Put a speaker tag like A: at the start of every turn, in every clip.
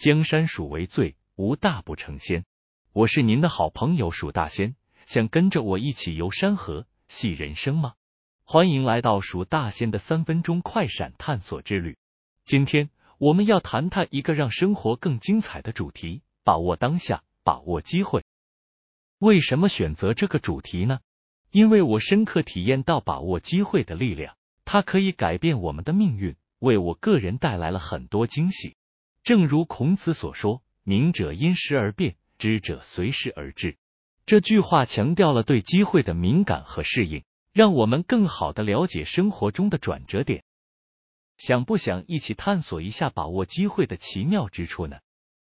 A: 江山属为最，无大不成仙。我是您的好朋友蜀大仙，想跟着我一起游山河、戏人生吗？欢迎来到蜀大仙的三分钟快闪探索之旅。今天我们要谈谈一个让生活更精彩的主题：把握当下，把握机会。为什么选择这个主题呢？因为我深刻体验到把握机会的力量，它可以改变我们的命运，为我个人带来了很多惊喜。正如孔子所说：“明者因时而变，知者随时而至。”这句话强调了对机会的敏感和适应，让我们更好的了解生活中的转折点。想不想一起探索一下把握机会的奇妙之处呢？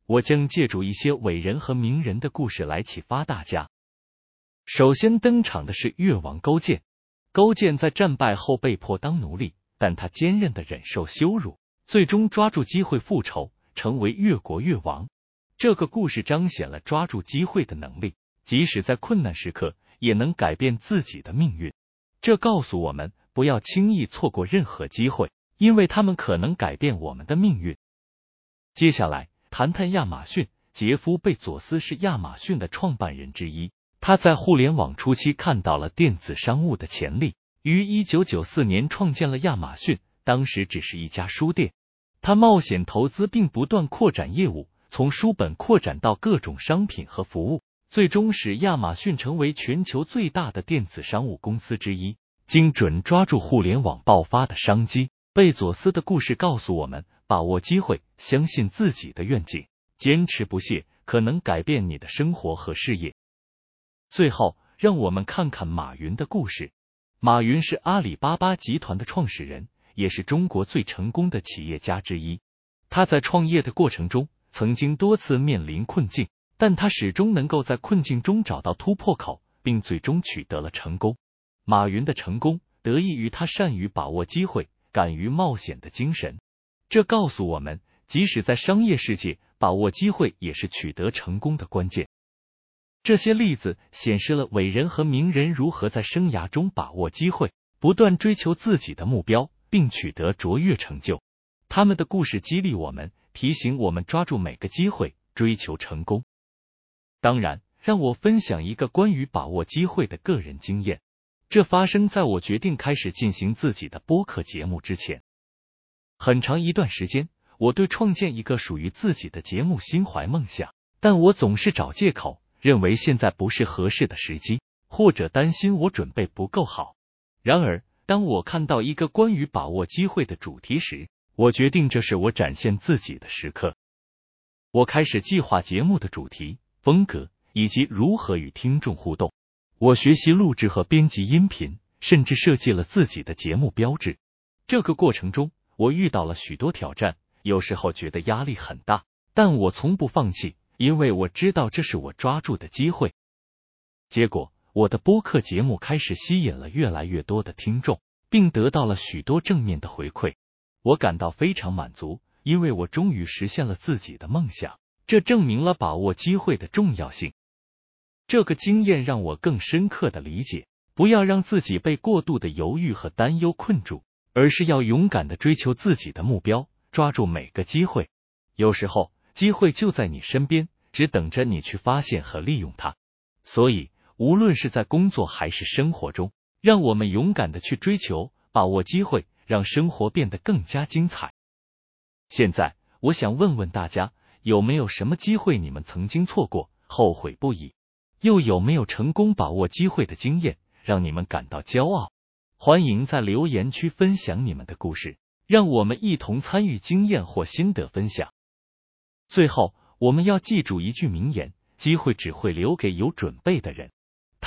A: 我将借助一些伟人和名人的故事来启发大家。首先登场的是越王勾践。勾践在战败后被迫当奴隶，但他坚韧的忍受羞辱，最终抓住机会复仇。成为越国越王，这个故事彰显了抓住机会的能力，即使在困难时刻也能改变自己的命运。这告诉我们不要轻易错过任何机会，因为他们可能改变我们的命运。接下来谈谈亚马逊，杰夫·贝佐斯是亚马逊的创办人之一，他在互联网初期看到了电子商务的潜力，于一九九四年创建了亚马逊，当时只是一家书店。他冒险投资并不断扩展业务，从书本扩展到各种商品和服务，最终使亚马逊成为全球最大的电子商务公司之一。精准抓住互联网爆发的商机，贝佐斯的故事告诉我们：把握机会，相信自己的愿景，坚持不懈，可能改变你的生活和事业。最后，让我们看看马云的故事。马云是阿里巴巴集团的创始人。也是中国最成功的企业家之一。他在创业的过程中曾经多次面临困境，但他始终能够在困境中找到突破口，并最终取得了成功。马云的成功得益于他善于把握机会、敢于冒险的精神。这告诉我们，即使在商业世界，把握机会也是取得成功的关键。这些例子显示了伟人和名人如何在生涯中把握机会，不断追求自己的目标。并取得卓越成就。他们的故事激励我们，提醒我们抓住每个机会，追求成功。当然，让我分享一个关于把握机会的个人经验。这发生在我决定开始进行自己的播客节目之前。很长一段时间，我对创建一个属于自己的节目心怀梦想，但我总是找借口，认为现在不是合适的时机，或者担心我准备不够好。然而，当我看到一个关于把握机会的主题时，我决定这是我展现自己的时刻。我开始计划节目的主题、风格以及如何与听众互动。我学习录制和编辑音频，甚至设计了自己的节目标志。这个过程中，我遇到了许多挑战，有时候觉得压力很大，但我从不放弃，因为我知道这是我抓住的机会。结果。我的播客节目开始吸引了越来越多的听众，并得到了许多正面的回馈，我感到非常满足，因为我终于实现了自己的梦想。这证明了把握机会的重要性。这个经验让我更深刻的理解，不要让自己被过度的犹豫和担忧困住，而是要勇敢的追求自己的目标，抓住每个机会。有时候，机会就在你身边，只等着你去发现和利用它。所以。无论是在工作还是生活中，让我们勇敢的去追求，把握机会，让生活变得更加精彩。现在，我想问问大家，有没有什么机会你们曾经错过，后悔不已？又有没有成功把握机会的经验，让你们感到骄傲？欢迎在留言区分享你们的故事，让我们一同参与经验或心得分享。最后，我们要记住一句名言：机会只会留给有准备的人。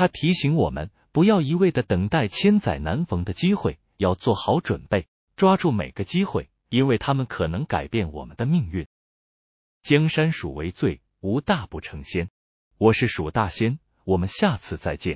A: 他提醒我们，不要一味的等待千载难逢的机会，要做好准备，抓住每个机会，因为他们可能改变我们的命运。江山属为最，无大不成仙。我是蜀大仙，我们下次再见。